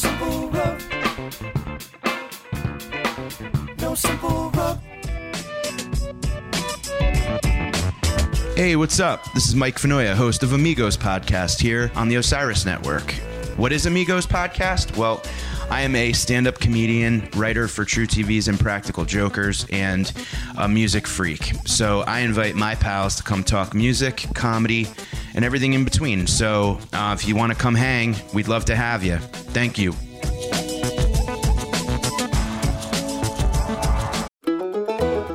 Hey, what's up? This is Mike Finoia, host of Amigos Podcast here on the Osiris Network. What is Amigos Podcast? Well, I am a stand up comedian, writer for truTV's Impractical Jokers, and a music freak. So I invite my pals to come talk music, comedy, and everything in between. So uh, if you want to come hang, we'd love to have you. Thank you.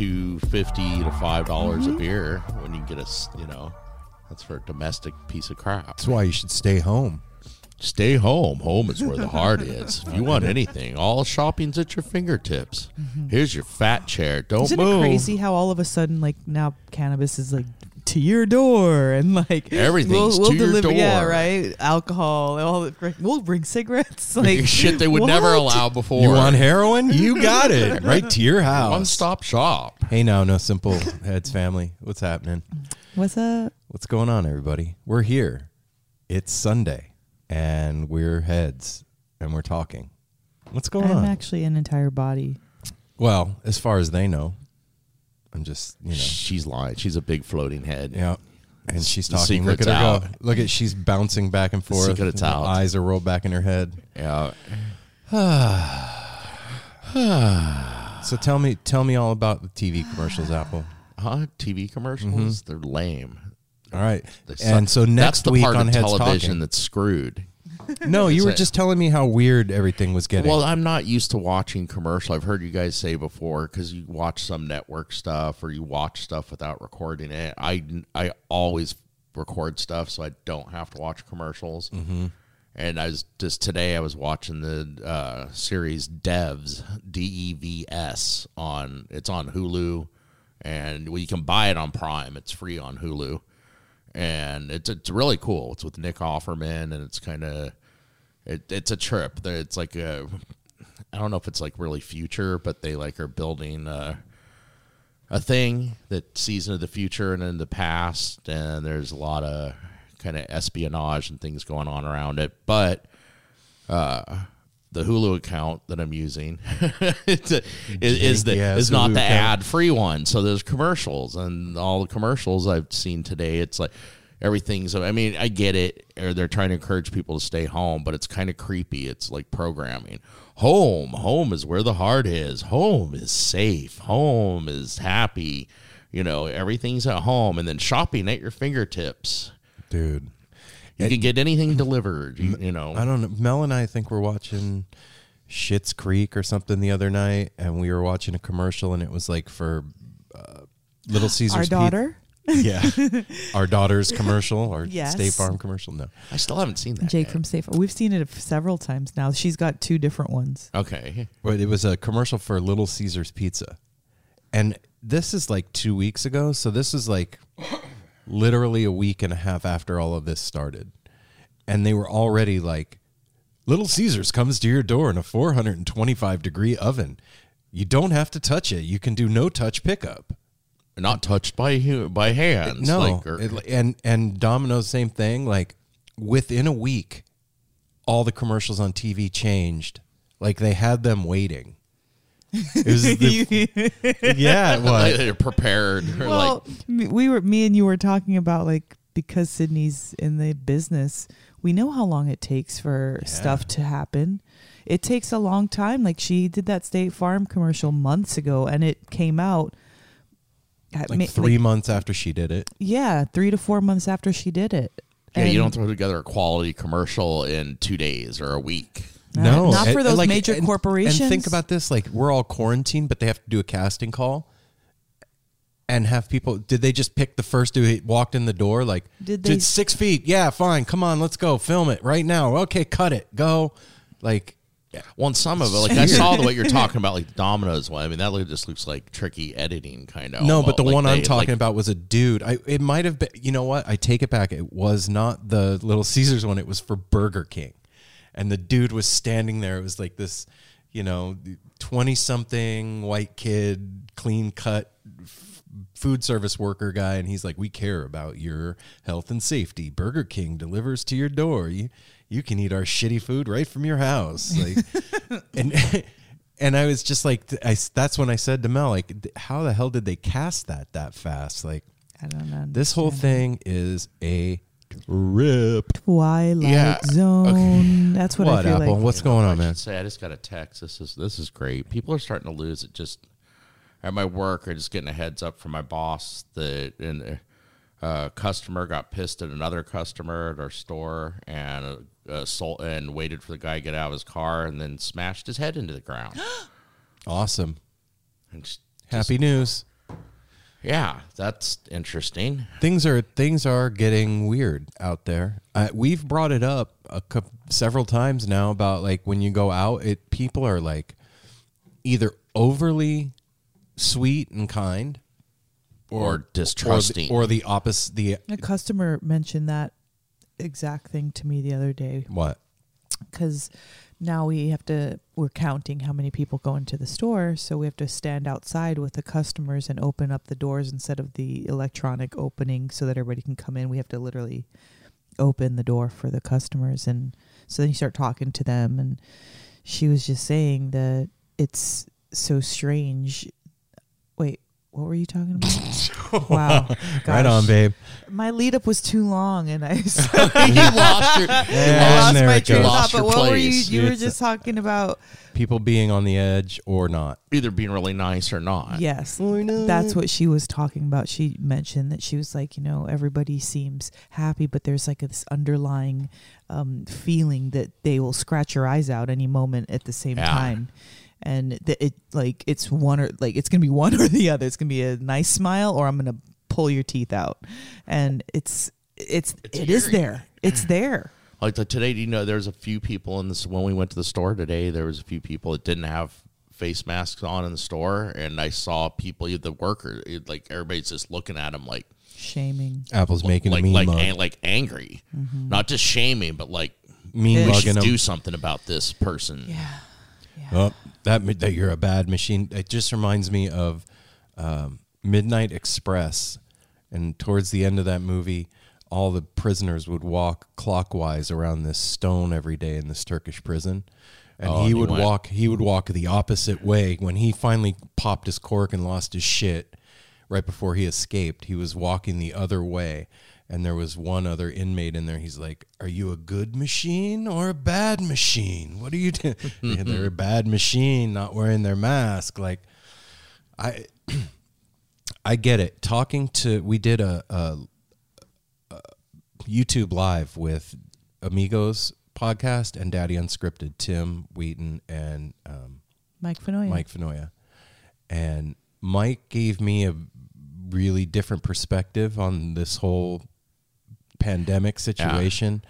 Two fifty to five dollars a mm-hmm. beer when you get a you know that's for a domestic piece of crap. That's why you should stay home. Stay home. Home is where the heart is. If you want anything, all shopping's at your fingertips. Mm-hmm. Here's your fat chair. Don't Isn't move. it crazy how all of a sudden, like now, cannabis is like to your door and like Everything's to your Yeah, door. right. Alcohol, all the, we'll bring cigarettes. Like Shit they would never allow before. You want heroin? You got it right to your house. One stop shop. Hey, now, no simple heads family. What's happening? What's up? What's going on, everybody? We're here. It's Sunday, and we're heads, and we're talking. What's going I'm on? actually an entire body. Well, as far as they know, I'm just you know. She's lying. She's a big floating head. Yeah. And she's The talking. Look at secret's her out. go. Look at she's bouncing back and forth. secret's the out. Eyes are rolled back in her head. Yeah. So tell me, tell me all about the TV commercials, Apple. Huh? TV commercials? Mm-hmm. They're lame. All right. And so That's next the week part on of Heads television Talking. that's screwed. No, you were just telling me how weird everything was getting. Well, I'm not used to watching commercial. I've heard you guys say before because you watch some network stuff or you watch stuff without recording it. I I always record stuff so I don't have to watch commercials. Mm-hmm. And I was just today I was watching the uh, series Devs D E V S on it's on Hulu, and well, you can buy it on Prime. It's free on Hulu, and it's it's really cool. It's with Nick Offerman, and it's kind of it, it's a trip. There- It's like a, I don't know if it's like really future, but they like are building a, a thing that sees into the future and in the past, and there's a lot of kind of espionage and things going on around it. But uh, the Hulu account that I'm using a- is, is the is not the account. ad free one. So there's commercials, and all the commercials I've seen today, it's like everything's. I mean, I get it, or they're trying to encourage people to stay home, but it's kind of creepy. It's like programming. Home, home is where the heart is. Home is safe. Home is happy. You know, everything's at home, and then shopping at your fingertips. dude. You can get anything delivered. You, you know, I don't know. Mel and I, think we're watching Schitt's Creek or something the other night, and we were watching a commercial, and it was like for uh, Little Caesars. Our daughter, yeah, our daughter's commercial, our Yes. State Farm commercial. No, I still haven't seen that. Jake yet. from Farm, We've seen it several times now. She's got two different ones. Okay. but it was a commercial for Little Caesars Pizza, and this is like two weeks ago. So this is like literally a week and a half after all of this started, and they were already like, "Little Caesars comes to your door in a 425 degree oven. You don't have to touch it. You can do no touch pickup." Not touched by hu- by hands. No, like, or- it- and and Domino's same thing. Like within a week, all the commercials on TV changed. Like they had them waiting. It was the, yeah, like what? they're prepared. Well, like we were me and you were talking about like because Sydney's in the business, we know how long it takes for stuff to happen. It takes a long time. Like she did that State Farm commercial months ago, and it came out at Like ma- three like- months after she did it. yeah, three to four months after she did it. yeah, you don't throw together a quality commercial in two days or a week. Uh, No, not for and- those and like- major and- corporations. And think about this: like we're all quarantined, but they have to do a casting call. And have people? Did they just pick the first who walked in the door? Like, Did "Dude, they- six feet? Yeah, fine. Come on, let's go. Film it right now. Okay, cut it. Go. Like, Well, and some of it, like I saw the what you're talking about, like the Domino's one. I mean, that just looks like tricky editing, kind of. No, but the Like one I'm talking like- about was a dude. I it might have been. You know what? I take it back. It was not the Little Caesars one. It was for Burger King, and the dude was standing there. It was like this, you know, twenty something white kid, clean cut food service worker guy, and he's like, "We care about your health and safety. Burger King delivers to your door. You you can eat our shitty food right from your house." Like, and. And I was just like, I, that's when I said to Mel, like, how the hell did they cast that that fast? Like, I don't know. this whole thing is a trip. Twilight Yeah, Zone. That's what, I What, feel Apple? like. What's going I on, should man? Say, I just got a text. This is this is great. People are starting to lose it. Just at my work, or just getting a heads up from my boss that an a customer got pissed at another customer at our store and uh, uh, sold, and waited for the guy to get out of his car and then smashed his head into the ground. Awesome. And just- Happy news. yeah, that's interesting. Things are things are getting weird out there. Uh, we've brought it up a cou- several times now about like when you go out, it people are like either overly sweet and kind, Or distrusting. or the, or the opposite. The A customer mentioned that exact thing to me the other day what? because now we have to we're counting how many people go into the store so we have to stand outside with the customers and open up the doors instead of the electronic opening so that everybody can come in we have to literally open the door for the customers and so then you start talking to them and she was just saying that it's so strange. Wait, what were you talking about? wow, right on, babe. My lead up was too long, and I, you lost your. I And lost there my train of thought. But your what were you? place. You were just talking about. People being on the edge or not. either being really nice or not. Yes, that's what she was talking about. She mentioned that she was like, you know, everybody seems happy, but there's like this underlying um, feeling that they will scratch your eyes out any moment at the same Yeah. time. And that it like it's one or like it's gonna be one or the other. It's gonna be a nice smile or I'm gonna pull your teeth out. And it's it's, It's it is there. It's there. Like the, today, do you know there's a few people in this when we went to the store today. There was a few people that didn't have face masks on in the store, and I saw people, the worker, like everybody's just looking at them like Shaming. Apple's making like a mean like mug. an- like angry, mm-hmm. not just shaming, but like mean we mugging should them. do something about this person. Yeah. Yeah. Oh, that that you're a bad machine. It just reminds me of um, Midnight Express, and towards the end of that movie, all the prisoners would walk clockwise around this stone every day in this Turkish prison, and Oh, he and he would went- walk. He would walk the opposite way when he finally popped his cork and lost his shit. Right before he escaped, he was walking the other way. And there was one other inmate in there. He's like, "Are you a good machine or a bad machine? What are you doing?" They're a bad machine, not wearing their mask. Like, I, I get it. Talking to, we did a, a, a YouTube live with Amigos podcast and Daddy Unscripted, Tim Wheaton and um, Mike Finoia. Mike Finoia. And Mike gave me a really different perspective on this whole pandemic situation.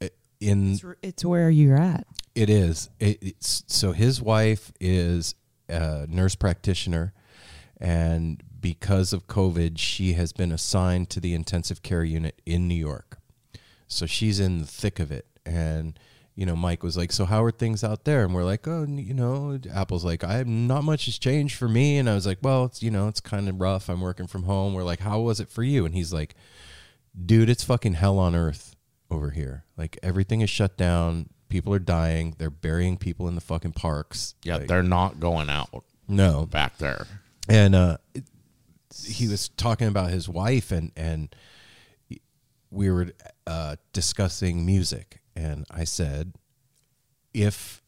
Eh, in It's, it's where you're at. it is. It, it's so his wife is a nurse practitioner, and because of COVID, she has been assigned to the intensive care unit in New York. So she's in the thick of it, and you know, Mike was like, "So how are things out there?" And we're like, "Oh, you know, Apple's like, I not much has changed for me." And I was like, "Well, it's you know, it's kind of rough. I'm working from home." We're like, "How was it for you?" And he's like, "Dude, it's fucking hell on earth over here. Like everything is shut down. People are dying. They're burying people in the fucking parks. Yeah, Like, they're not going out no back there. and uh, it- he was talking about his wife and and we were uh, discussing music and i said if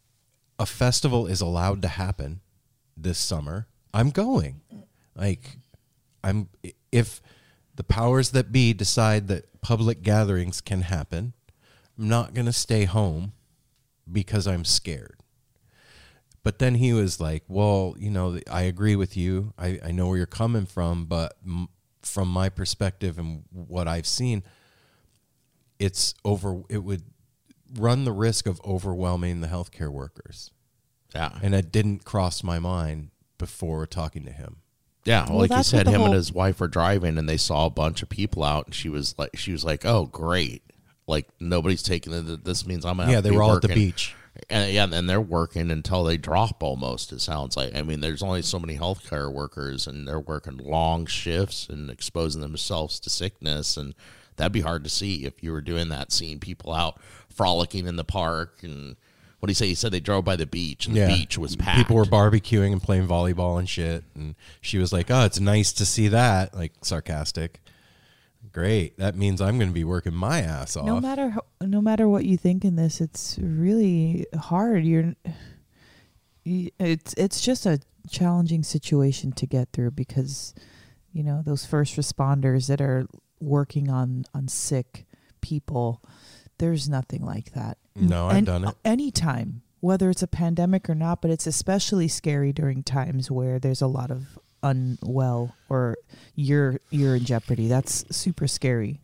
a festival is allowed to happen this summer i'm going like i'm if the powers that be decide that public gatherings can happen i'm not going to stay home because i'm scared but then he was like, "Well, you know, I agree with you. I, I know where you're coming from, but m- from my perspective and what I've seen, it's over. It would run the risk of overwhelming the healthcare workers, Yeah, and it didn't cross my mind before talking to him. Yeah. Well, Well, like you said, the him and his wife were driving, and they saw a bunch of people out, and she was like, she was like, "Oh, great! Like nobody's taking it. This means I'm gonna." yeah, they to were all at the beach. And yeah, and they're working until they drop almost, it sounds like. I mean, there's only so many healthcare workers and they're working long shifts and exposing themselves to sickness and that'd be hard to see if you were doing that, seeing people out frolicking in the park and what do you say? He said they drove by the beach and Yeah, the beach was packed. People were barbecuing and playing volleyball and shit. And she was like, "Oh, it's nice to see that." Like sarcastic. Great. That means I'm going to be working my ass off. no matter how, no matter what you think in this it's really hard you're it's it's just a challenging situation to get through because you know those first responders that are working on on sick people there's nothing like that No, I've And done it. anytime whether it's a pandemic or not but it's especially scary during times where there's a lot of unwell or you're you're in jeopardy. That's super scary.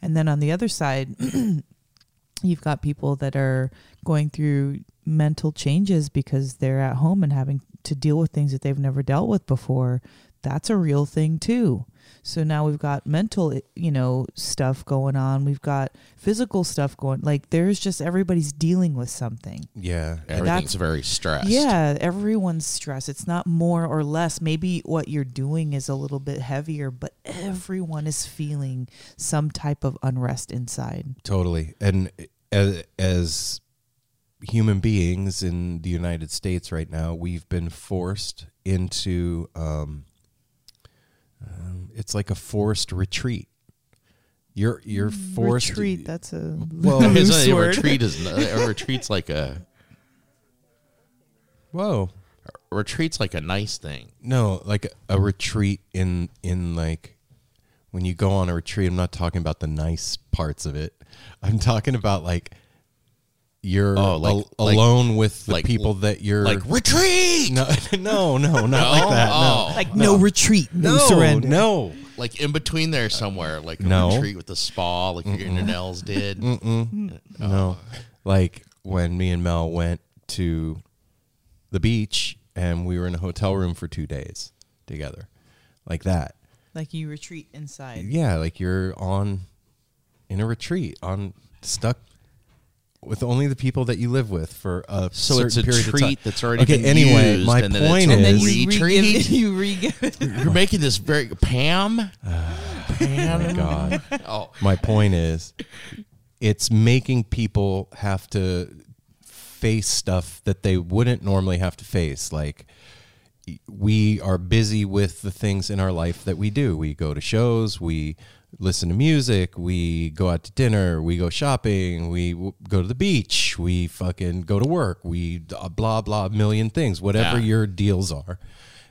And then on the other side you've got people that are going through mental changes because they're at home and having to deal with things that they've never dealt with before. That's a real thing too so now we've got mental you know stuff going on we've got physical stuff going like there's just everybody's dealing with something Yeah. Everything's that's- very stressed. yeah, everyone's stressed. It's not more or less. Maybe what you're doing is a little bit heavier, but everyone is feeling some type of unrest inside. Totally. And as, as human beings in the United States right now, we've been forced into um, um, it's like a forced retreat. You're you're mm. forced Retreat. That's a Well, It's loose not- a retreat is not- a retreat's like a Whoa. a retreat's like a nice thing. No, like a, a retreat in in like when you go on a retreat. I'm not talking about the nice parts of it. I'm talking about like you're Oh, like- al- like- alone with the like- people that you're Like retreat. No, no, no, not like that. No. Oh. Like no retreat, no, no, surrender. no. like in between there somewhere, like a No. retreat with the spa, like your nails did. Mm-mm. Uh, no. Like when me and Mel went to the beach and we were in a hotel room for two days together. Like that. Like you retreat inside. Yeah, like you're on in a retreat, on stuck with only the people that you live with for a So it's certain a period of treat time. that's already okay. been anyway, used, my and then it's point a And then is, you Retreat? re-give it, you re-give it. You're making this very Pam. oh Pam. my god. Oh, My point is, it's making people have to face stuff that they wouldn't normally have to face. Like, we are busy with the things in our life that we do. We go to shows, we listen to music, we go out to dinner, we go shopping, we w- go to the beach, we fucking go to work, we uh, blah, blah, million things, whatever Yeah. your deals are.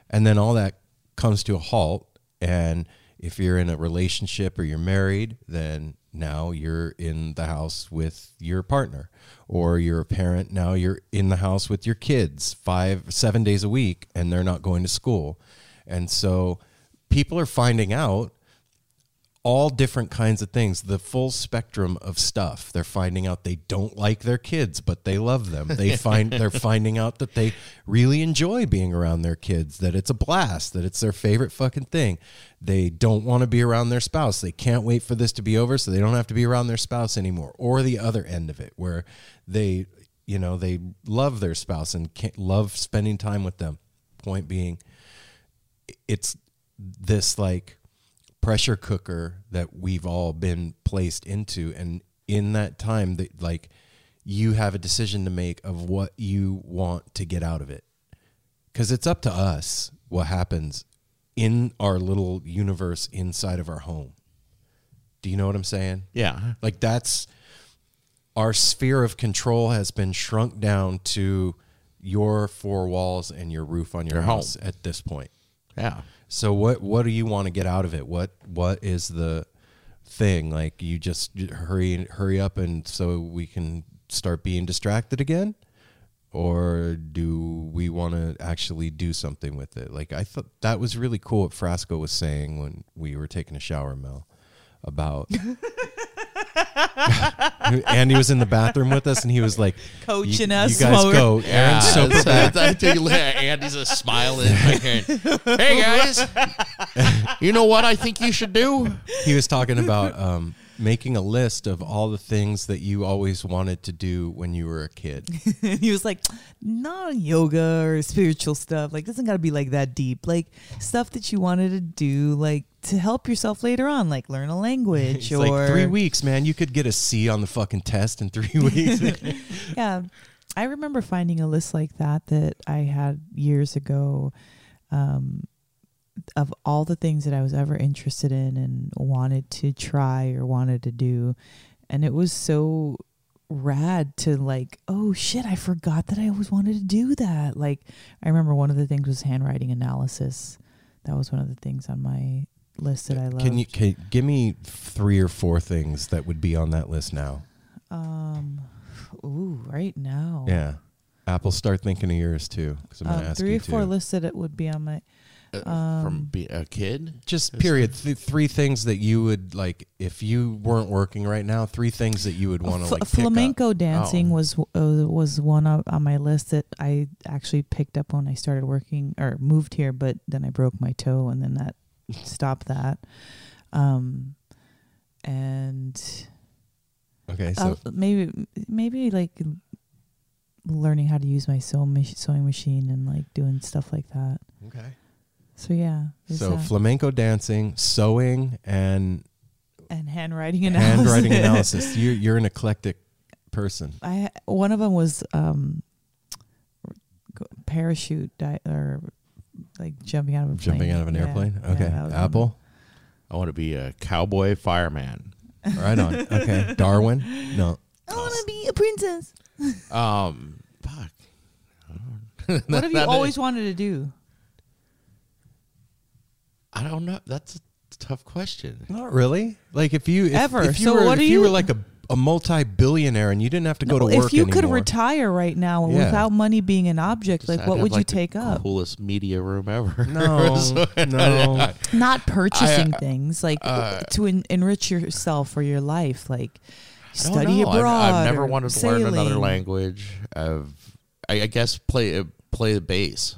And then all that comes to a halt. And if you're in a relationship or you're married, then now you're in the house with your partner. Or you're a parent, now you're in the house with your kids five, seven days a week, and they're not going to school. And so people are finding out all different kinds of things, the full spectrum of stuff. They're finding out they don't like their kids, but they love them. They find they're finding out that they really enjoy being around their kids, that it's a blast, that it's their favorite fucking thing. They don't want to be around their spouse. They can't wait for this to be over so they don't have to be around their spouse anymore. Or the other end of it where they, you know, they love their spouse and can't, love spending time with them. Point being it's this like pressure cooker that we've all been placed into and in that time that like you have a decision to make of what you want to get out of it cuz it's up to us what happens in our little universe inside of our home do you know what i'm saying yeah. like that's our sphere of control has been shrunk down to your four walls and your roof on your, Your home. house at this point Yeah. So what what do you want to get out of it? What what is the thing? Like you just hurry hurry up and so we can start being distracted again? Or do we want to actually do something with it? Like I thought that was really cool what Frasco was saying when we were taking a shower, Mel, about Andy was in the bathroom with us and he was like Coaching you, us You guys go. Aaron's Yeah, sober so back. I think Andy's a smiling. hey guys, you know what I think you should do? he was talking about um, making a list of all the things that you always wanted to do when you were a kid. he was like, not yoga or spiritual stuff. Like, doesn't got to be like that deep. Like stuff that you wanted to do, like to help yourself later on, like learn a language It's or like three weeks, man. You could get a C on the fucking test in three weeks. yeah. I remember finding a list like that that I had years ago um, of all the things that I was ever interested in and wanted to try or wanted to do. And it was so rad to like, oh shit, I forgot that I always wanted to do that. Like, I remember one of the things was handwriting analysis. That was one of the things on my list that I loved. can you can, give me three or four things that would be on that list now? Um, ooh, right now. Yeah. Apple, start thinking of yours too, because I'm going to Um, ask three you or four too. lists that it would be on my. Uh, Um, from be a kid. Just period. Th- three things that you would like if you weren't working right now. Three things that you would want to Fl- like pick up. flamenco dancing Oh. was uh, was one of, on my list that I actually picked up when I started working or moved here, but then I broke my toe and then that stopped that. Um, and Okay, so uh, maybe maybe like learning how to use my sewing sewing machine and like doing stuff like that. okay. So yeah, So that. flamenco dancing, sewing, and and handwriting analysis. handwriting analysis. You're you're an eclectic person. I one of them was um, parachute di- or like jumping out of a plane. Jumping out of an Yeah, airplane. Okay. that was one. Apple. I want to be a cowboy fireman. Right on. Okay. Darwin. No. I want to be a princess. Um, fuck. What have you always wanted to do? I don't know. That's a tough question. Not really. Like if you if, Ever. if you So were what if are you you- were like a a multi-billionaire and you didn't have to go to work if you could retire right now Yeah. without money being an object, Just like I'd what have, would you like, the take up? Coolest media room ever. No, So- no. Not purchasing I- things, like uh, to en- enrich yourself or your life, like I don't study know. I've- abroad. I've, never wanted to learn another language. I've, I, I guess play uh, play the bass.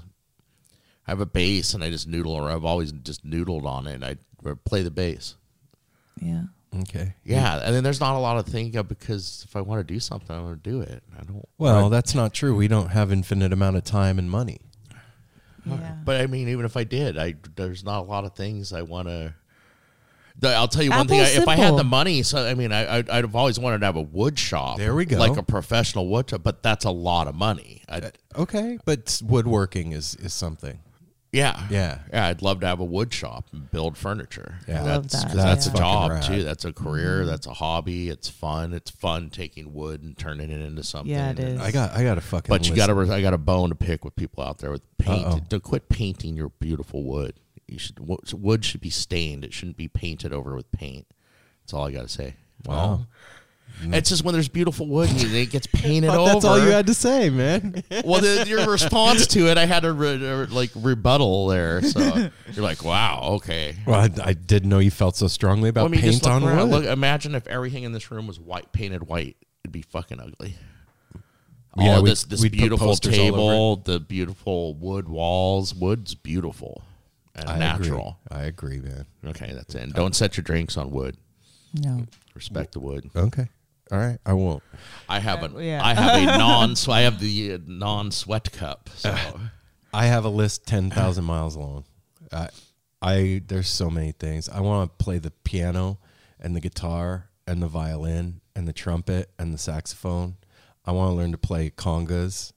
I have a bass and I just noodle or I've always just noodled on it. and I play the bass. Yeah. Okay. Yeah, and then there's not a lot of thinking of because if I want to do something, I want to do it. I don't. Well, but, that's not true. We don't have infinite amount of time and money. Yeah. but I mean, even if I did, I there's not a lot of things I want to. I'll tell you one thing. I, if I had the money, so I mean, I, I'd, I'd have always wanted to have a wood shop. There we go. like a professional wood shop. But that's a lot of money. I, uh, Okay, but woodworking is is something. Yeah. Yeah. Yeah. I'd love to have a wood shop and build furniture. Yeah. Love that's, that, 'cause that's yeah. a job rad. too. That's a career. Mm-hmm. That's a hobby. It's fun. It's fun taking wood and turning it into something. Yeah, it And- is. I got I got a fucking. But you list. got to. I got a bone to pick with people out there with paint. Uh-oh. To quit painting your beautiful wood. You should. Wood should be stained. It shouldn't be painted over with paint. That's all I got to say. Wow. It's just when there's beautiful wood and it gets painted But over. that's all you had to say, man. well, the, your response to it, I had to re, uh, like rebuttal there. So you're like, wow, okay. well, I, I didn't know you felt so strongly about Let me just paint look on around. wood. Look, imagine if everything in this room was white, painted white. It'd be fucking ugly. Yeah, All we'd- this this we'd put beautiful posters all over table, the beautiful wood walls. Wood's beautiful and I natural. Agree. I agree, man. Okay, that's it. And don't set your drinks on wood. No. Respect the wood. Okay. All right. I won't. I have Uh, yeah. I have a non so I have the uh, non sweat cup. So I have a list ten thousand miles long. I, I there's so many things. I want to play the piano and the guitar and the violin and the trumpet and the saxophone. I want to learn to play congas.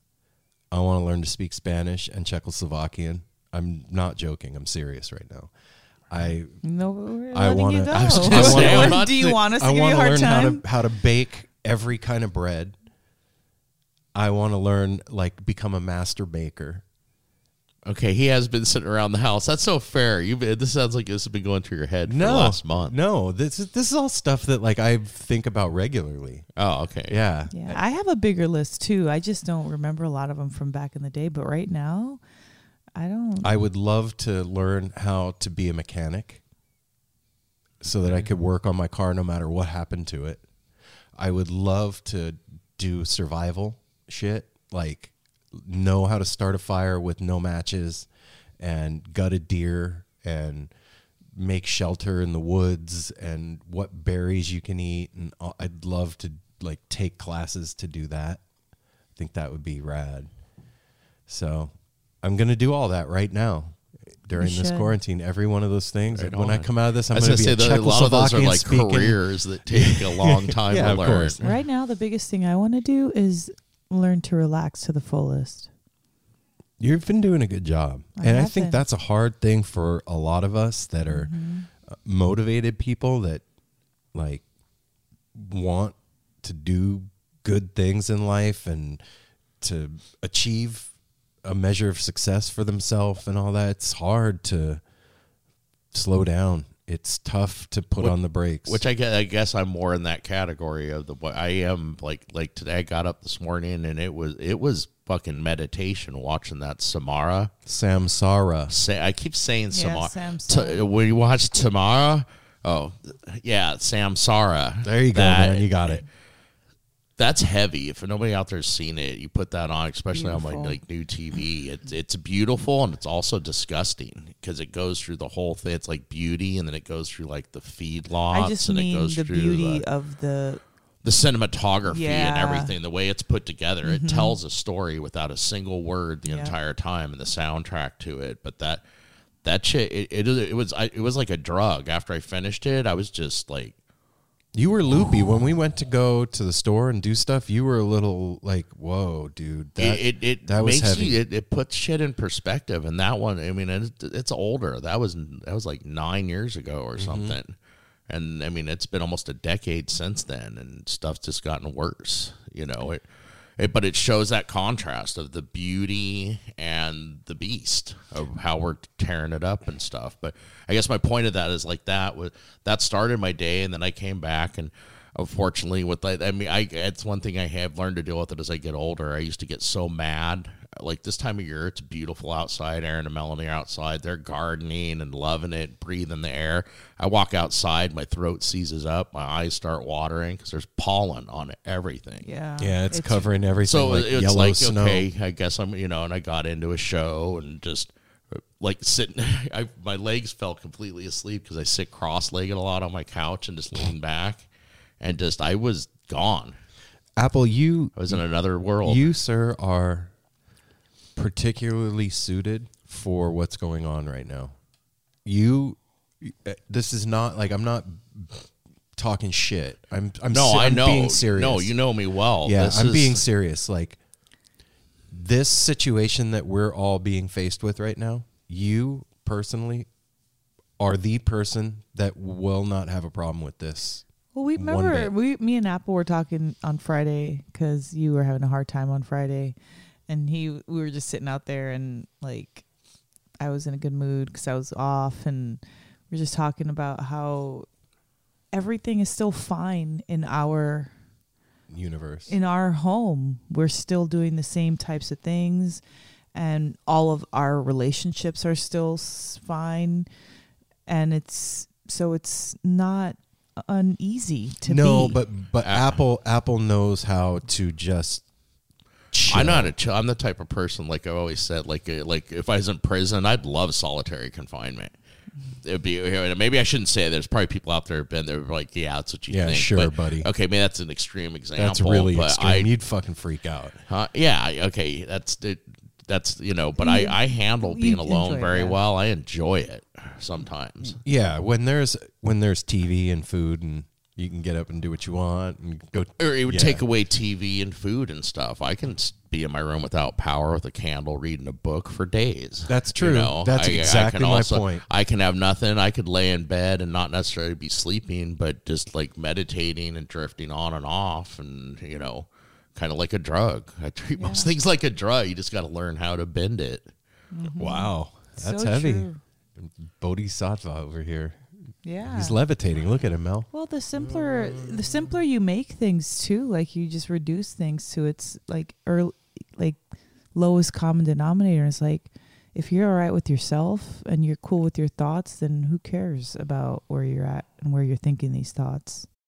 I want to learn to speak Spanish and Czechoslovakian. I'm not joking. I'm serious right now. I No, uh, I wanna- I was gonna What- say, I'm what- not- do you want us to I give you a want to hard learn how time? to how to bake every kind of bread. I want to learn like become a master baker. Okay, he has been sitting around the house. That's so fair. You this sounds like this has been going through your head for No, the last month. No, this is this is all stuff that like I think about regularly. Oh, okay. Yeah, Yeah, I have a bigger list too. I just don't remember a lot of them from back in the day. But right now, I don't. I would love to learn how to be a mechanic, so that I could work on my car no matter what happened to it. I would love to do survival shit, like know how to start a fire with no matches, and gut a deer and make shelter in the woods and what berries you can eat and I'd love to like take classes to do that. I think that would be rad. So, I'm going to do all that right now during You this should. quarantine. Every one of those things. Right when I come out of this, I I'm going gonna be say a a lot of those are Czechoslovakian like speaking. careers that take a long time Yeah, to of learn. course. right now, the biggest thing I want to do is learn to relax to the fullest. You've been doing a good job. I and I think been. that's a hard thing for a lot of us that are Mm-hmm. uh, motivated people that like want to do good things in life and to achieve a measure of success for themselves and all that. It's hard to slow down. It's tough to put Which- on the brakes. Which I guess, I guess I'm more in that category of the what I am like like today I got up this morning and it was it was fucking meditation watching that Samara. Samsara. Say I keep saying Samara. Samsara. Ta- when you watch Tamara, oh yeah, Samsara. There you go, That- man. You got it. That's heavy. If nobody out there's seen it, you put that on, especially on my like new TV. It's it's beautiful and it's also disgusting because it goes through the whole thing. It's like beauty, and then it goes through like the feedlots, I just and it mean goes the through beauty the, of the. the cinematography and Yeah. Mm-hmm. everything, the way it's put together. It tells a story without a single word the Yeah. entire time, and the soundtrack to it. But that that shit, it it, it was I, it was like a drug. After I finished it, I was just like You were loopy when we went to go to the store and do stuff. You were a little like, "Whoa, dude!" That, it, it, it that was heavy. you it, it puts shit in perspective and that one i mean it's, it's older that was that was like nine years ago Mm-hmm. or something and i mean it's been almost a decade since then and stuff's just gotten worse you know it, it but it shows that contrast of the beauty and the beast of how we're tearing it up and stuff. But i guess my point of that is like that was that started my day and then i came back and unfortunately with like i mean i it's one thing i have learned to deal with it as i get older. I used to get so mad like this time of year it's beautiful outside aaron and melanie are outside. They're gardening and loving it breathing the air. I walk outside my throat seizes up my eyes start watering because there's pollen on everything. Yeah. yeah, it's, covering everything so like it's like snow. okay i guess i'm you know and i got into a show and just like sitting I, my legs fell completely asleep because i sit cross-legged a lot on my couch and just lean back and just i was gone. Apple, you i was in another world. you sir are particularly suited for what's going on right now. You, uh, this is not like I'm not talking shit. I'm I'm no se- i I'm know being serious. no you know me well Yeah, This I'm is- being serious. Like this situation that we're all being faced with right now, you personally are the person that will not have a problem with this. Well, we remember we, me and Apple were talking on Friday because you were having a hard time on Friday, and he, we were just sitting out there and like, I was in a good mood because I was off, and we are just talking about how everything is still fine in our Universe. in our home. We're still doing the same types of things, and all of our relationships are still fine, and it's so it's not uneasy to no, be. but but uh-uh. Apple Apple knows how to just. Chill. I'm not a chill. I'm the type of person, like I always said, like uh, like if I was in prison, I'd love solitary confinement. It'd be maybe I shouldn't say. There's probably people out there have been there like, yeah, that's what you Yeah, think. sure, But, buddy. Okay, man, that's an extreme example. That's really but extreme. I, You'd fucking freak out. Huh? Yeah. Okay. That's it. That's you know. But I I handle being alone very yeah. well. I enjoy it sometimes. Yeah, when there's when there's TV and food and you can get up and do what you want and go. Or it would Yeah. take away TV and food and stuff. I can be in my room without power with a candle, reading a book for days. That's true. That's I- I exactly can my point. I can have nothing. I could lay in bed and not necessarily be sleeping, but just like meditating and drifting on and off, and you know, kind of like a drug. I treat most things like a drug. You just got to learn how to bend it. Wow, mm-hmm. that's So heavy. true. Bodhisattva over here. Yeah. He's levitating. Look at him, Mel. well, the simpler the simpler you make things too, like you just reduce things to its like early, like lowest common denominator. It's like if you're all right with yourself and you're cool with your thoughts, then who cares about where you're at and where you're thinking these thoughts?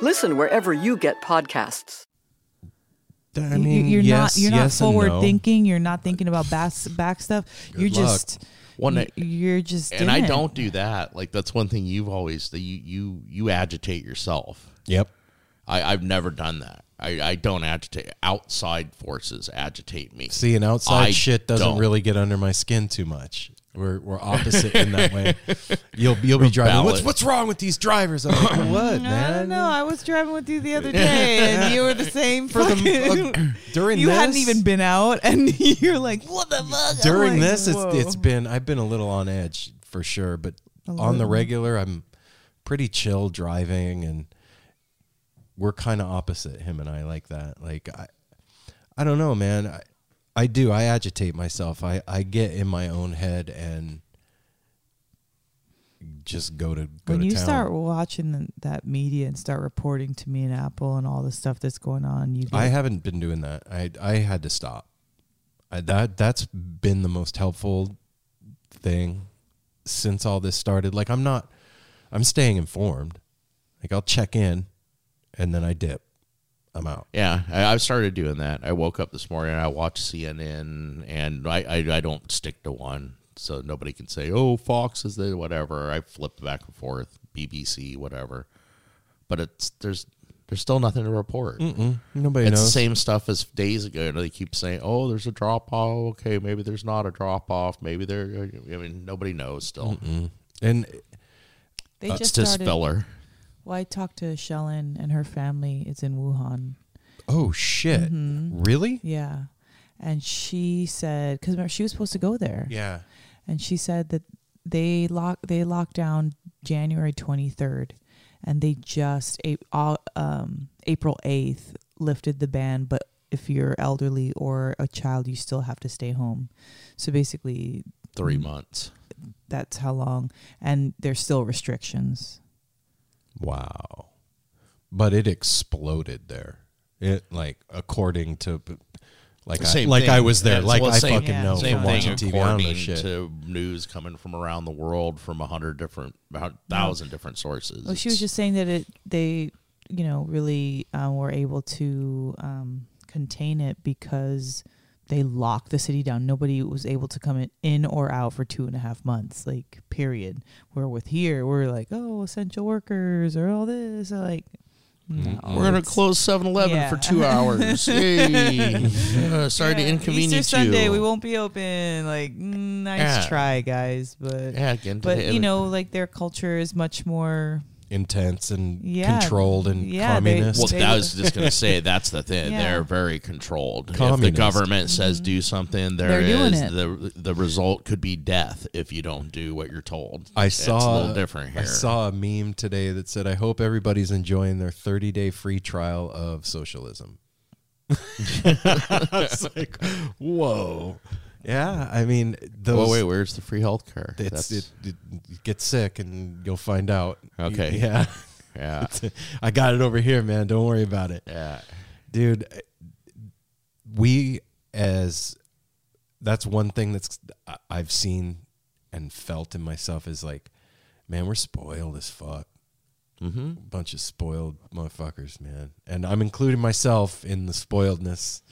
Listen wherever you get podcasts. I You- mean, you're yes, not you're yes not forward no. thinking. You're not thinking about back back stuff. you're luck. just One y- you're just and in I it. don't do that. Like that's one thing you've always that you you you agitate yourself. Yep. I, I've never done that. I, I don't agitate. Outside forces agitate me. See, and outside I shit doesn't don't. really get under my skin too much. We're we're opposite in that way. You'll you'll be driving. What's what's wrong with these drivers? I'm like, what, man? I don't know. I was driving with you the other day, and you were the same For the fucking- uh, during you this, hadn't even been out, and you're like, "What the fuck?" During like, this. It's it's been I've been a little on edge for sure, but on the regular, I'm pretty chill driving, and we're kind of opposite. Him and I like that. Like I, I don't know, man. I, I do. I agitate myself. I I get in my own head and just go to go when to you town. start watching the, that media and start reporting to me and Apple and all the stuff that's going on, you I haven't been doing that. I I had to stop. I, that that's been the most helpful thing since all this started. Like I'm not I'm staying informed. Like I'll check in and then I dip. I'm out. Yeah, I, I've started doing that. I woke up this morning, and I watched CNN, and I, I, I don't stick to one, so nobody can say, "Oh, Fox is the whatever." I flip back and forth, BBC, whatever. But it's there's there's still nothing to report. Mm-mm. Nobody it's knows. the same stuff as days ago. And they keep saying, "Oh, there's a drop off. Okay, maybe there's not a drop off. Maybe there." I mean, nobody knows still. Mm-mm. And They It's just just started. filler. Well, I talked to Shellen and her family. It's in Wuhan. oh shit, Mhm. really? Yeah, and she said because she was supposed to go there. Yeah. and she said that they lock they locked down January 23rd and they just um, April 8th lifted the ban but if you're elderly or a child you still have to stay home so basically Three Mm. months. that's how long and there's still restrictions Wow. But it exploded there. It like according to like I, like thing. I was there. Yeah, like well, I same- fucking Yeah, know Same from thing watching TV. I don't according know shit. to news coming from around the world from a hundred different, about thousand different sources. well she was just saying that it they you know really um, were able to um, contain it because they locked the city down. Nobody was able to come in, in or out for two and a half months, like period. Where with here, we're like, oh, essential workers or all this, or like. no, We're gonna close 7-Eleven Yeah. for two hours. Yay! Uh, sorry to inconvenience Easter Sunday, you. we won't be open. Like, mm, nice Yeah. try, guys, but Yeah, again, but you know, like their culture is much more. Intense and Yeah. controlled and Yeah, they- communist. Well, They- I was just gonna say that's the thing. Yeah. They're very controlled. If the Communist. government says mm-hmm. do something, there They're doing is it. the the result could be death if you don't do what you're told. I it's saw a little different here. I saw a meme today that said, "I hope everybody's enjoying their 30 day free trial of socialism." it's like, whoa, yeah. I mean, those. oh wait, where's the free health care? it's, it, it, get sick and you'll find out. Okay. Yeah. yeah, I got it over here, man. Don't worry about it. yeah. dude we as that's one thing that's i've seen and felt in myself is like man we're spoiled as fuck Mm-hmm. bunch of spoiled motherfuckers man and i'm including myself in the spoiledness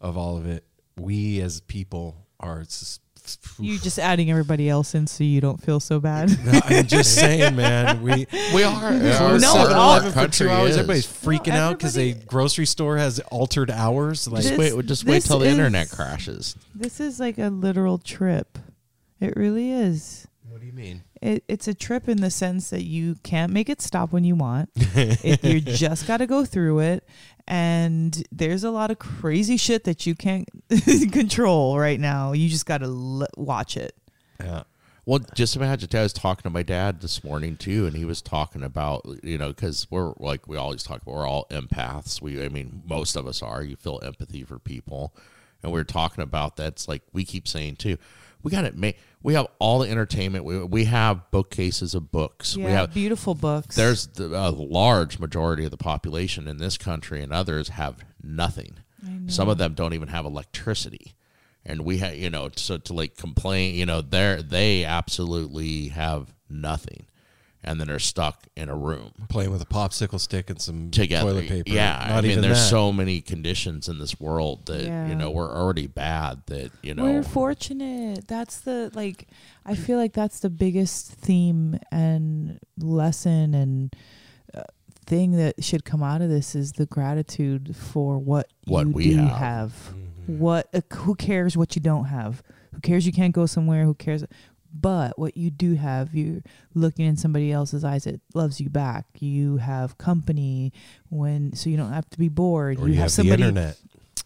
of all of it we as people are You're just adding everybody else in so you don't feel so bad. No, i'm just saying man we We are. Close No, 7-Eleven all- for two hours. is. Everybody's freaking No, out because a grocery store has altered hours. Like, Just wait. Just wait till the is- internet crashes. this is like a literal trip. It really is. what do you mean? It, it's a trip in the sense that you can't make it stop when you want. it, you just got to go through it. And there's a lot of crazy shit that you can't control right now. You just got to l- watch it. Yeah. Well, just imagine. I was talking to my dad this morning too, and he was talking about you know because we're like we always talk about we're all empaths. We, I mean, most of us are. You feel empathy for people, and we are talking about that's like we keep saying too. We got it. Make we have all the entertainment. We we have bookcases of books. Yeah, we have beautiful books. there's the, a large majority of the population in this country and others have nothing. Some of them don't even have electricity. And we have, you know, so to like complain, you know, they're, they absolutely have nothing. And then they're stuck in a room Playing with a popsicle stick and some together. toilet paper. Yeah. Not I mean, even there's that. so many conditions in this world that, Yeah. you know, we're already bad that, you know, We're fortunate. That's the like I feel like that's the biggest theme and lesson and uh, thing that should come out of this is the gratitude for what, What you we do have. have. Mm-hmm. What uh, who cares what you don't have? Who cares you can't go somewhere? Who cares? But what you do have, you're looking in somebody else's eyes that loves you back. You have company when, so you don't have to be bored. Or you, have, somebody the internet.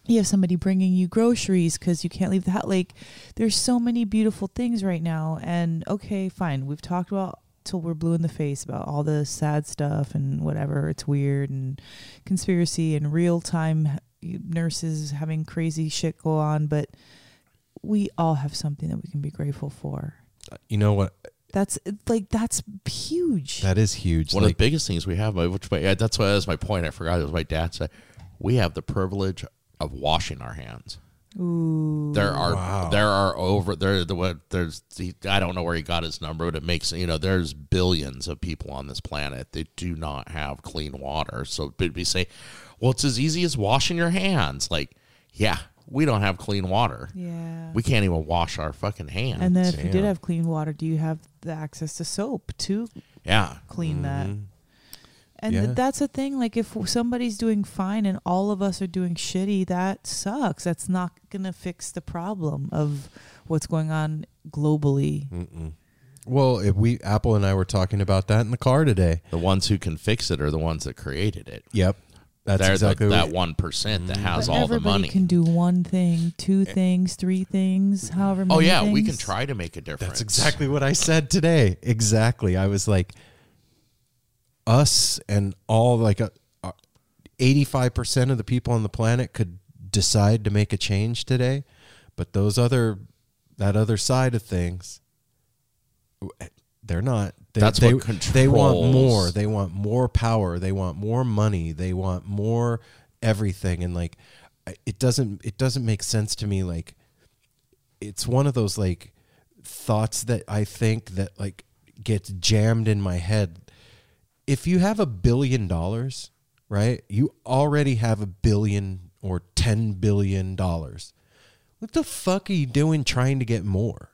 you have somebody bringing you groceries because you can't leave the house. Like, there's so many beautiful things right now. And okay, fine. We've talked about till we're blue in the face about all the sad stuff and whatever. It's weird and conspiracy and real time nurses having crazy shit go on. But we all have something that we can be grateful for. You know what? That's like, that's huge. That is huge. one like, of the biggest things we have, which my, that's what that's my point. I forgot it was my dad said. We have the privilege of washing our hands. Ooh. There are Wow. there are over there the what there's the I don't know where he got his number, but it makes you know there's billions of people on this planet that do not have clean water. So but we say, well, it's as easy as washing your hands. Like, yeah, we don't have clean water. Yeah. We can't even wash our fucking hands. and then if you did have clean water, do you have the access to soap to yeah, clean mm-hmm. that? And Yeah. th- that's the thing. Like, if somebody's doing fine and all of us are doing shitty, that sucks. That's not gonna fix the problem of what's going on globally. Mm-mm. Well, if we Apple and I were talking about that in the car today. the ones who can fix it are the ones that created it. Yep, that's They're exactly the, what- that one percent that mm-hmm. has But all the everybody money. can do one thing, two eh. things, three things, however oh, many. oh yeah, we can try to make a difference. That's exactly what I said today. Exactly. I was like, us and all like uh, uh, eighty-five percent of the people on the planet could decide to make a change today, but those other that other side of things, they're not. They, That's they, what they want more. They want more power. They want more money. They want more everything. And like, it doesn't. It doesn't make sense to me. Like, it's one of those like thoughts that I think that like gets jammed in my head. If you have a billion dollars, right? You already have a billion or 10 billion dollars. What the fuck are you doing trying to get more?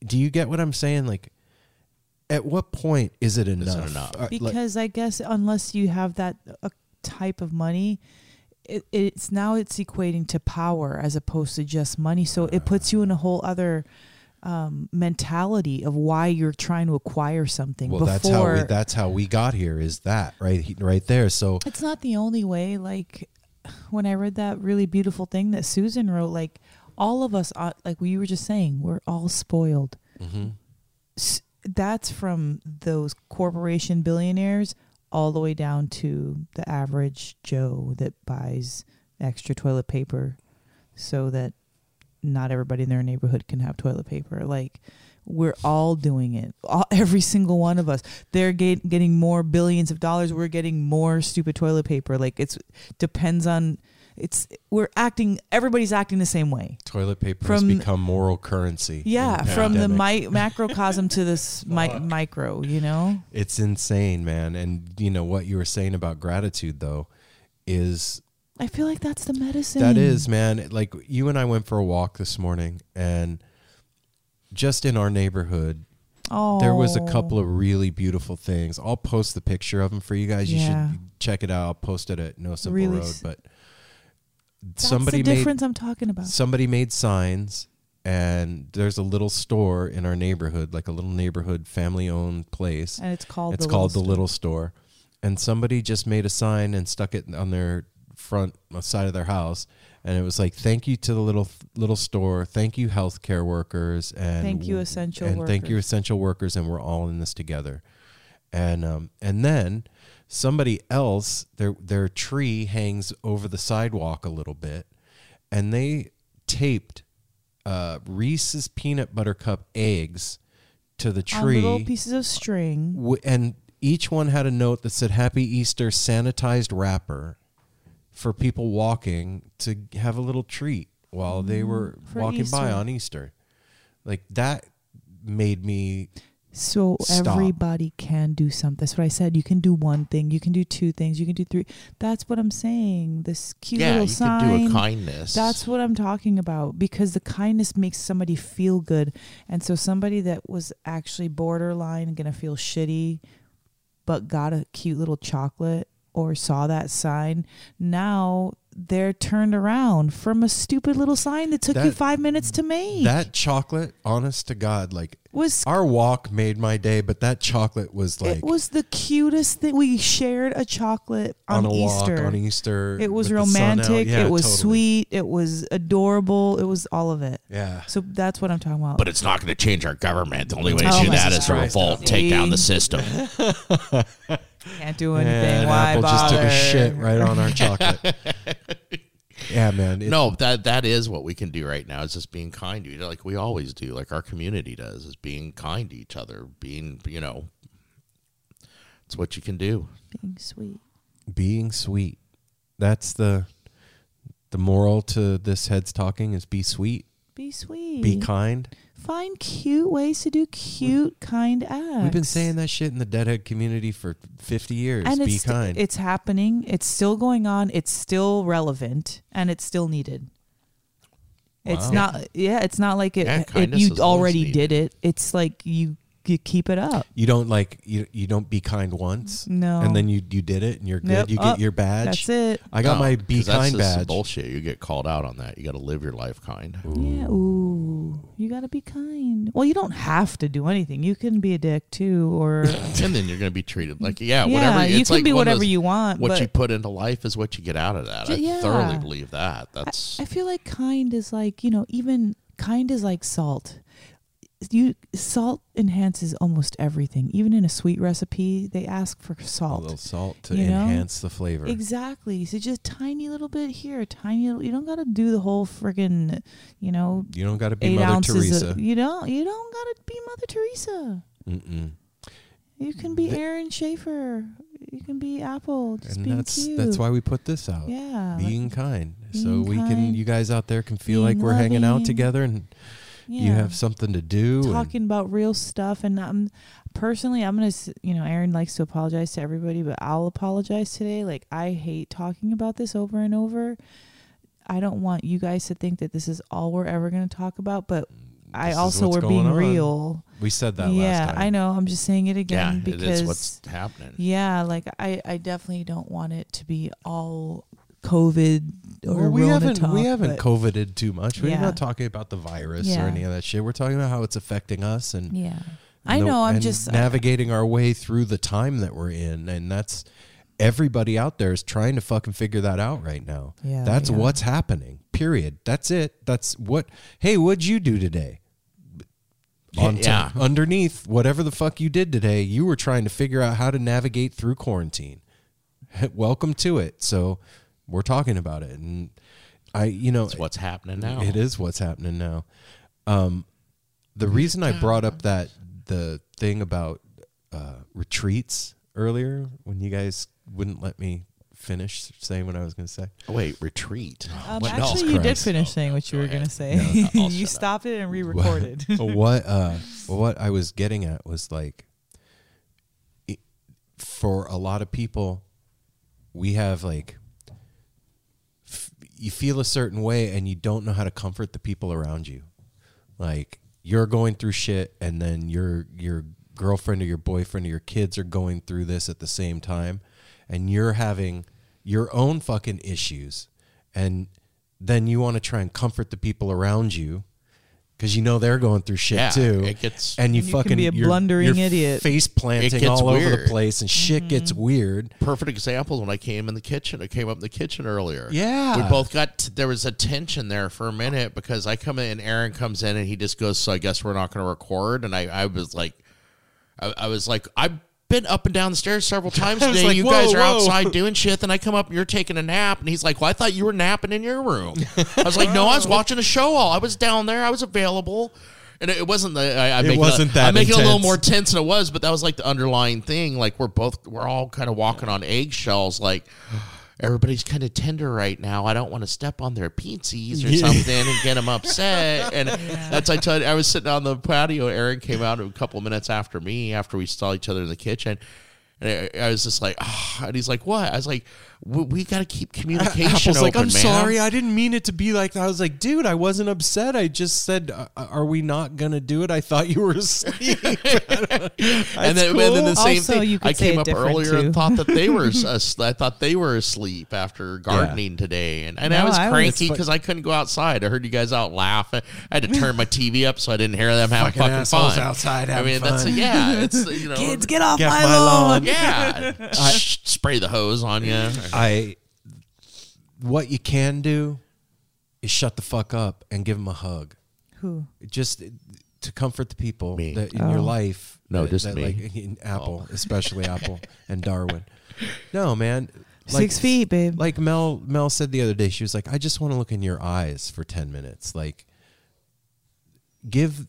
Do, do you get what I'm saying? Like at what point is it enough? enough? Uh, like- because I guess unless you have that uh, type of money, it, it's now it's equating to power as opposed to just money. So it puts you in a whole other um, mentality of why you're trying to acquire something. well, before that's how we that's how we got here is that right right there. So it's not the only way. Like when I read that really beautiful thing that Susan wrote, like all of us, uh, like we were just saying, we're all spoiled. S- That's from those corporation billionaires all the way down to the average Joe that buys extra toilet paper so that not everybody in their neighborhood can have toilet paper. Like we're all doing it. All, every single one of us. They're get, getting more billions of dollars. We're getting more stupid toilet paper. Like it's depends on. It's we're acting. Everybody's acting the same way. toilet paper From- has become moral currency. Yeah, the from the mi- macrocosm to this mi- micro. You know. It's insane, man. And you know what you were saying about gratitude though is I feel like that's the medicine. that is, man. Like you and I went for a walk this morning and just in our neighborhood Oh, there was a couple of really beautiful things. I'll post the picture of them for you guys. You Yeah. should check it out. I'll post it at No Simple Really Road, but That's somebody the made difference I'm talking about. somebody made signs and there's a little store in our neighborhood, like a little neighborhood family owned place. And it's called it's the called Little the little store. And somebody just made a sign and stuck it on their front uh, side of their house and it was like thank you to the little little store thank you healthcare workers and Thank you, essential and thank you workers. essential workers and we're all in this together and um and then somebody else their their tree hangs over the sidewalk a little bit and they taped uh Reese's peanut butter cup eggs to the On tree. little pieces of string. w- and each one had a note that said happy easter sanitized wrapper for people walking to have a little treat while they were Mm, walking by on easter. Like that made me So Stop. everybody can do something. That's what I said. You can do one thing. You can do two things. You can do three. That's what I'm saying. This cute yeah, little you sign. could do a kindness. That's what I'm talking about because the kindness makes somebody feel good. And so somebody that was actually borderline going to feel shitty but got a cute little chocolate or saw that sign, now they're turned around from a stupid little sign that took you 5 minutes to make. that chocolate honest to god like was our walk made my day but that chocolate was like it was the cutest thing. We shared a chocolate on, on a Easter. walk on easter It was with the sun out. romantic. Yeah, it was totally. sweet. It was adorable. It was all of it. yeah So that's what I'm talking about. but it's not going to change our government. The only way to Oh, do that is to Christ. revolt, take down the system. can't do anything. and Why apple just took a shit right on our chocolate yeah man it- no, that that is what we can do right now. Is just being kind to each other, like we always do, like our community does, is being kind to each other. Being, you know, it's what you can do. Being sweet. being sweet that's the The moral to this heads talking is be sweet, Be sweet. be kind. Find cute ways to do cute, kind acts. We've been saying that shit in the deadhead community for 50 years. and be it's kind. it's happening. It's still going on. It's still relevant, and it's still needed. It's not. Yeah, it's not like it. It you already did it. It's like you you keep it up. you don't like you you don't be kind once. No. And then you you did it and you're good. Yep. You Oh, get your badge. That's it. I got No, my be 'cause that's kind just some badge. bullshit. You get called out on that. You got to live your life kind. Yeah. Ooh, you got to be kind. Well, you don't have to do anything. You can be a dick too, or and then you're going to be treated like yeah, Yeah, whatever. you it's can like be one of whatever those- you want, What but- you put into life is what you get out of that. I yeah. thoroughly believe that. That's I feel like kind is like you know even kind is like salt. You salt enhances almost everything. Even in a sweet recipe, they ask for salt. a little salt to You know? enhance the flavor. Exactly. So just tiny little bit here, tiny. Little, you don't got to do the whole friggin', you know, You don't got to be Mother. Teresa. Of, you don't. You don't got to be Mother Teresa. Mm-mm. You can be Aaron Schaefer. You can be Apple. Just And being that's cute. that's why we put this out. Yeah. Being kind. so being we can you guys out there can feel like we're hanging out together and you have something to do. talking about real stuff and I'm personally I'm gonna you know Aaron likes to apologize to everybody but I'll apologize today like I hate talking about this over and over I don't want you guys to think that this is all we're ever gonna talk about but mm, I This is also what's we're being on. real we said that yeah last time. I know I'm just saying it again yeah, because it is what's happening. yeah like I I definitely don't want it to be all COVID or Well, we Rona haven't talk, we haven't but- covided too much. We're Yeah. not talking about the virus Yeah. or any of that shit. We're talking about how it's affecting us and yeah I the- know I'm just navigating our way through the time that we're in, and that's everybody out there is trying to fucking figure that out right now. Yeah, that's yeah. what's happening. Period. That's it. That's what. Hey, what'd you do today? On t- Yeah. underneath whatever the fuck you did today, you were trying to figure out how to navigate through quarantine. Welcome to it. So we're talking about it, and I, you know, It's what's happening now. it is what's happening now. Um, the reason I brought up that the thing about uh, retreats earlier when you guys wouldn't let me finish saying what I was going to say. Oh, wait, retreat. Um, What actually, else? you did Christ. finish saying what you were going to say. No, I'll you shut up. stopped it and re-recorded. what uh, what I was getting at was like, it, for a lot of people, we have like, f- you feel a certain way and you don't know how to comfort the people around you. Like you're going through shit, and then your your girlfriend or your boyfriend or your kids are going through this at the same time, and you're having your own fucking issues, and then you want to try and comfort the people around you because you know they're going through shit Yeah, too. it gets- and you, You can fucking be a you're- blundering you're idiot. face planting gets all over the weird. place, and shit gets mm-hmm. weird. Perfect example when I came in the kitchen. I came up in the kitchen earlier. Yeah. we both got. there was a tension there for a minute because I come in and Aaron comes in and he just goes, "So I guess we're not going to record." And I, I was like, I, I was like, I've been up and down the stairs several times today. like, you whoa, guys are whoa. outside doing shit. Then I come up and you're taking a nap. And he's like, Well, I thought you were napping in your room. I was like, No, I was watching a show. All I was down there. I was available. And it wasn't the. I, I It wasn't it, that I make it a little more tense than it was, but that was like the underlying thing. Like we're both, we're all kind of walking on eggshells. Like everybody's kind of tender right now. I don't want to step on their peensies or Yeah. something and get them upset. And that's I told. I was sitting on the patio. Aaron came out a couple minutes after me after we saw each other in the kitchen. And I, I was just like, oh, and he's like, what? I was like, we, we got to keep communication Apple's open, like, I'm man." sorry, I didn't mean it to be like that. I was like, dude, I wasn't upset. I just said, uh, are we not gonna do it? I thought you were asleep. and then, and then the same Also, thing. I came up earlier too. and thought that they were. as- I thought they were asleep after gardening today, and, and I No, was I was- cranky because I couldn't go outside. I heard you guys out laughing. I had to turn my TV up so I didn't hear them having Fucking fucking, assholes fun outside I having mean, that's fun. yeah. It's you know, Kids, get off Get my, my lawn. lawn. yeah. Sh- spray the hose on you. I, what you can do is shut the fuck up and give them a hug. Who? Just to comfort the people Me. that in your Oh. life. No, that- just that, me. Like in Apple, oh. especially Apple and Darwin. No, man. Six feet, babe. Like Mel Mel said the other day, she was like, I just want to look in your eyes for ten minutes. Like give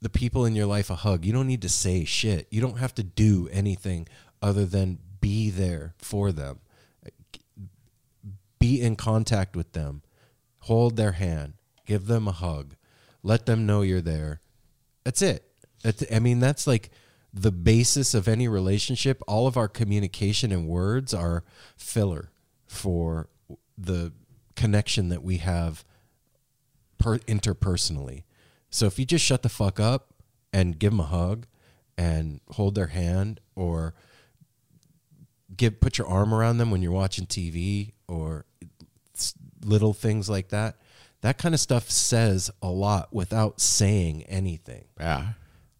the people in your life a hug. You don't need to say shit. You don't have to do anything other than be there for them. Be in contact with them, hold their hand, give them a hug, let them know you're there. That's it. That's, I mean, that's like the basis of any relationship. All of our communication and words are filler for the connection that we have per, interpersonally. So if you just shut the fuck up and give them a hug and hold their hand or give put your arm around them when you're watching TV or little things like that. That kind of stuff says a lot without saying anything. Yeah.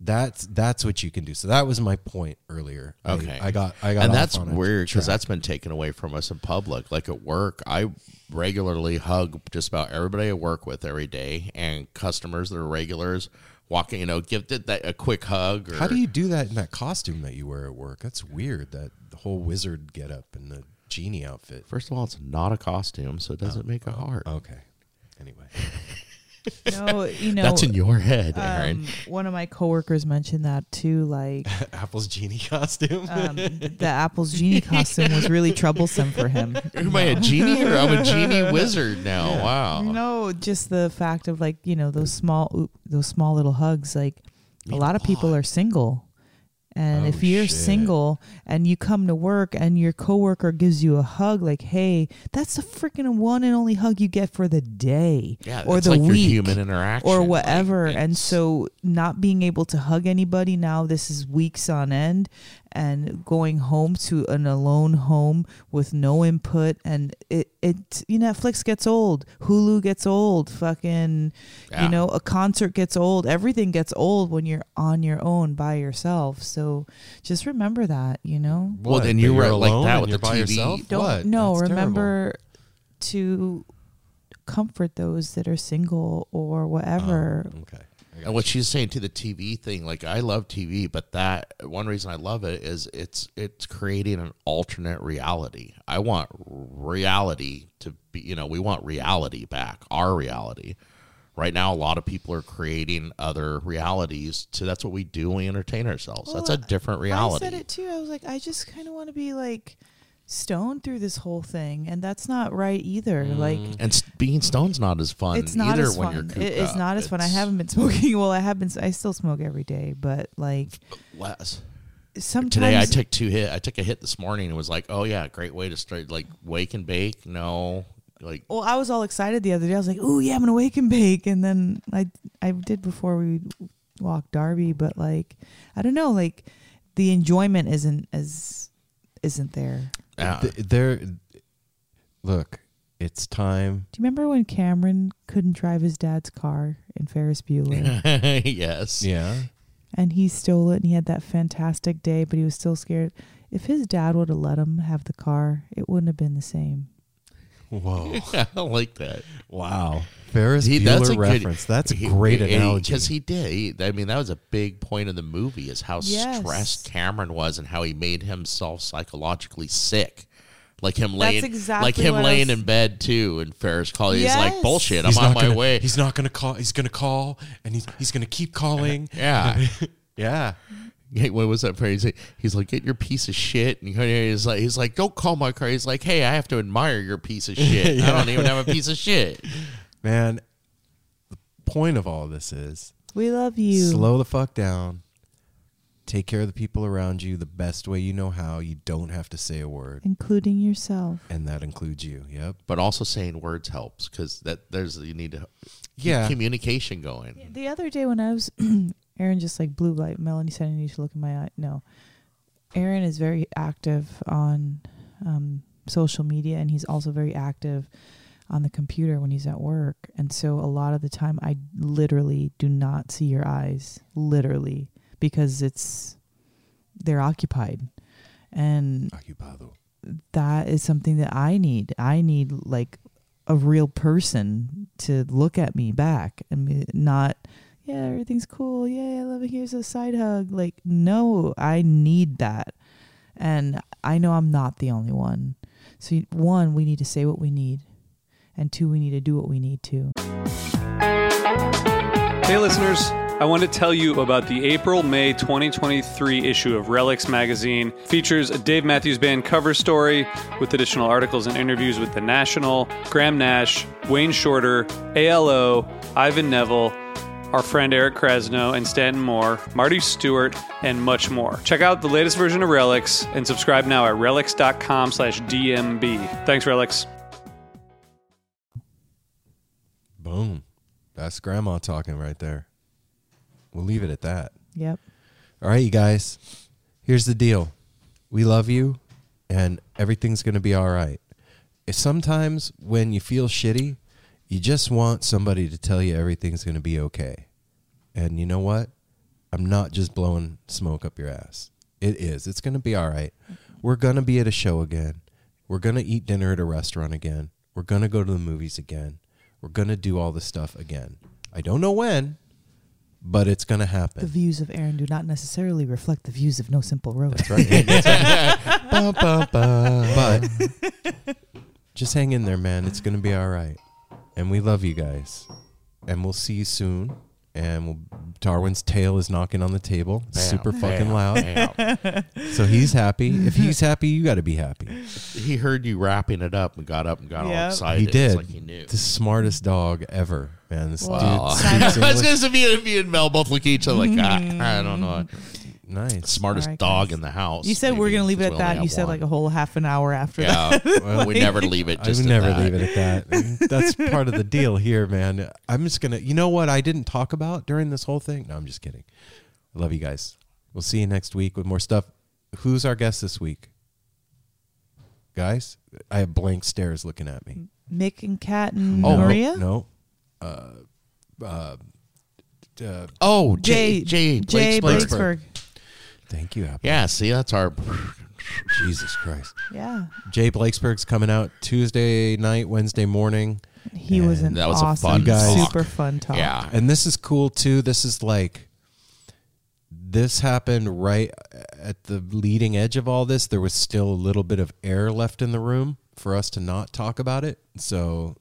That's that's what you can do. So that was my point earlier. Okay. I, got I got and that's weird because that's been taken away from us in public. Like at work, I regularly hug just about everybody I work with every day, and customers that are regulars walking, you know, give it that a quick hug. Or, How do you do that in that costume that you wear at work? That's weird. That the whole wizard get up and the genie outfit. First of all, it's not a costume, so it doesn't make a heart. Okay. Anyway. No, you know That's in your head, Aaron. Um, one of my coworkers mentioned that too. Like Apple's genie costume. um, the Apple's genie costume was really troublesome for him. Am I a genie or I'm a genie wizard now? Wow. No, just the fact of like you know those small those small little hugs. Like a lot of people are single, and Oh, if you're shit. single and you come to work and your coworker gives you a hug, like hey, that's the freaking one and only hug you get for the day Yeah, or the like week human interaction, or like, whatever. and so not being able to hug anybody now, this is weeks on end, and going home to an alone home with no input, and it it you know, Netflix gets old, Hulu gets old, fucking Yeah. you know a concert gets old, everything gets old when you're on your own by yourself. So just remember that, you know. Well, then you were you're like alone that with the by TV. yourself? Don't What? no That's terrible. remember to comfort those that are single or whatever. Oh, okay. I got And what she's saying to the TV thing, like I love TV, but that one reason I love it is it's it's creating an alternate reality. I want reality to be, you know, we want reality back, our reality. Right now, a lot of people are creating other realities. So that's what we do we entertain ourselves. that's a different reality. I said it too. I was like, I just kind of want to be like stoned through this whole thing, and that's not right either. Mm. Like, and being stone's not as fun it's not either as when fun. you're It- it's up. not as fun. I haven't been smoking. Well, I have been. I still smoke every day, but like less. sometimes Today I took two hit. I took a hit this morning and was like, oh yeah, great way to start like wake and bake. No, like Well, I was all excited the other day. I was like, "Oh yeah, I'm gonna wake and bake," and then I I did before we walked Darby, but like I don't know, like the enjoyment isn't as isn't there. Uh, Th- there look it's time Do you remember when Cameron couldn't drive his dad's car in Ferris Bueller? yes. yeah and he stole it and he had that fantastic day, but he was still scared. If his dad would have let him have the car, it wouldn't have been the same. Whoa I don't like that. wow ferris He- bueller reference that's a great analogy because he did. He, I mean, that was a big point of the movie is how Yes. stressed Cameron was and how he made himself psychologically sick. Like him That's laying, exactly like him what I laying was- in bed too, and Ferris calling. He's like Yes. bullshit. I'm on my gonna- way. he's not gonna call he's gonna call and he's he's gonna keep calling Yeah. yeah Hey, what was that phrase? He's like, "Get your piece of shit," and he's like, "He's like, don't call my car." He's like, "Hey, I have to admire your piece of shit. I don't even have a piece of shit." man the point of all this is We love you. slow the fuck down take care of the people around you the best way you know how you don't have to say a word including yourself. and that includes you yep But also saying words helps because that there's you need to keep Yeah. communication going. The other day when I was, Aaron just like blue light. Melanie said I need to look in my eye. No, Aaron is very active on um, social media, and he's also very active on the computer when he's at work. And so a lot of the time, I literally do not see your eyes, literally, because it's they're occupied, and Ocupado. that is something that I need. I need like a real person to look at me back and not, yeah, everything's cool. Yeah, I love it. Here's a side hug. Like, no, I need that. And I know I'm not the only one. So, one, we need to say what we need. And two, we need to do what we need to. Hey, listeners. I want to tell you about the April May 2023 issue of Relix magazine. Features a Dave Matthews Band cover story with additional articles and interviews with The National, Graham Nash, Wayne Shorter, ALO, Ivan Neville, our friend Eric Krasno and Stanton Moore, Marty Stewart, and much more. Check out the latest version of Relix and subscribe now at relix.com slash DMB. Thanks, Relix. Boom. That's grandma talking right there. We'll leave it at that. Yep. All right, you guys. Here's the deal. We love you and everything's going to be all right. If sometimes when you feel shitty, you just want somebody to tell you everything's going to be okay. And you know what? I'm not just blowing smoke up your ass. It is. It's going to be all right. We're going to be at a show again. We're going to eat dinner at a restaurant again. We're going to go to the movies again. We're going to do all this stuff again. I don't know when, but it's going to happen. The views of Aaron do not necessarily reflect the views of No Simple Road. That's right. That's right. Ba, ba, ba. But just hang in there, man. It's going to be all right. And we love you guys. And we'll see you soon. And we'll, Darwin's tail is knocking on the table. Super fucking loud. So he's happy. If he's happy, you got to be happy. He heard you wrapping it up and got up and got all Yep. excited. He It's did. like he knew. The smartest dog ever, man. This Wow. dude speaks I was going to be me and Mel both look at each other like, ah, I don't know. Nice. Smartest All right, dog guys. in the house. You said we're going to leave it at that. You said one. like a whole half an hour after that. Yeah, well, we never leave it I just would never that. leave it at that. And That's part of the deal here, man. I'm just gonna. You know what? I didn't talk about during this whole thing. No, I'm just kidding. I love you guys. We'll see you next week with more stuff. Who's our guest this week, guys? I have blank stares looking at me. Mick and Kat and Oh Maria? no. Uh, uh, uh, Oh, Jay, Jay, Jay, Jay Blakesberg. Blakesberg. Thank you, Apple. Yeah, see, that's our. Jesus Christ. Yeah. Jay Blakesberg's coming out Tuesday night, Wednesday morning. He was an that was a awesome, fun You guys- super fun talk. Yeah. And this is cool too. This is like this happened right at the leading edge of all this. There was still a little bit of air left in the room for us to not talk about it. So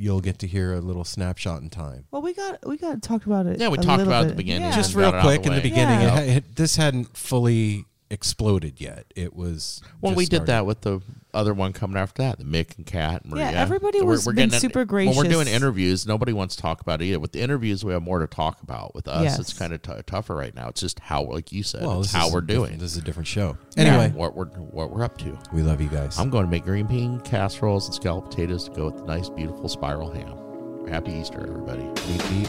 you'll get to hear a little snapshot in time. Well, we got we got to talk about it. Yeah, we a talked little about it at the beginning. Yeah. Just real quick the in the beginning, Yeah. it, it- this hadn't fully exploded yet. It was Well, just we did that with the other one coming after that, the Mick and Kat. And Yeah, Maria. everybody So was been getting super When we're doing interviews, nobody wants to talk about it either. With the interviews, we have more to talk about. With us, Yes. it's kind of t- tougher right now. It's just how, like you said, Well, it's this how is we're doing. This is a different show. Yeah. Anyway, what we're what we're up to. we love you guys. I'm going to make green bean casseroles and scalloped potatoes to go with the nice, beautiful spiral ham. Happy Easter, everybody. Beep, beep.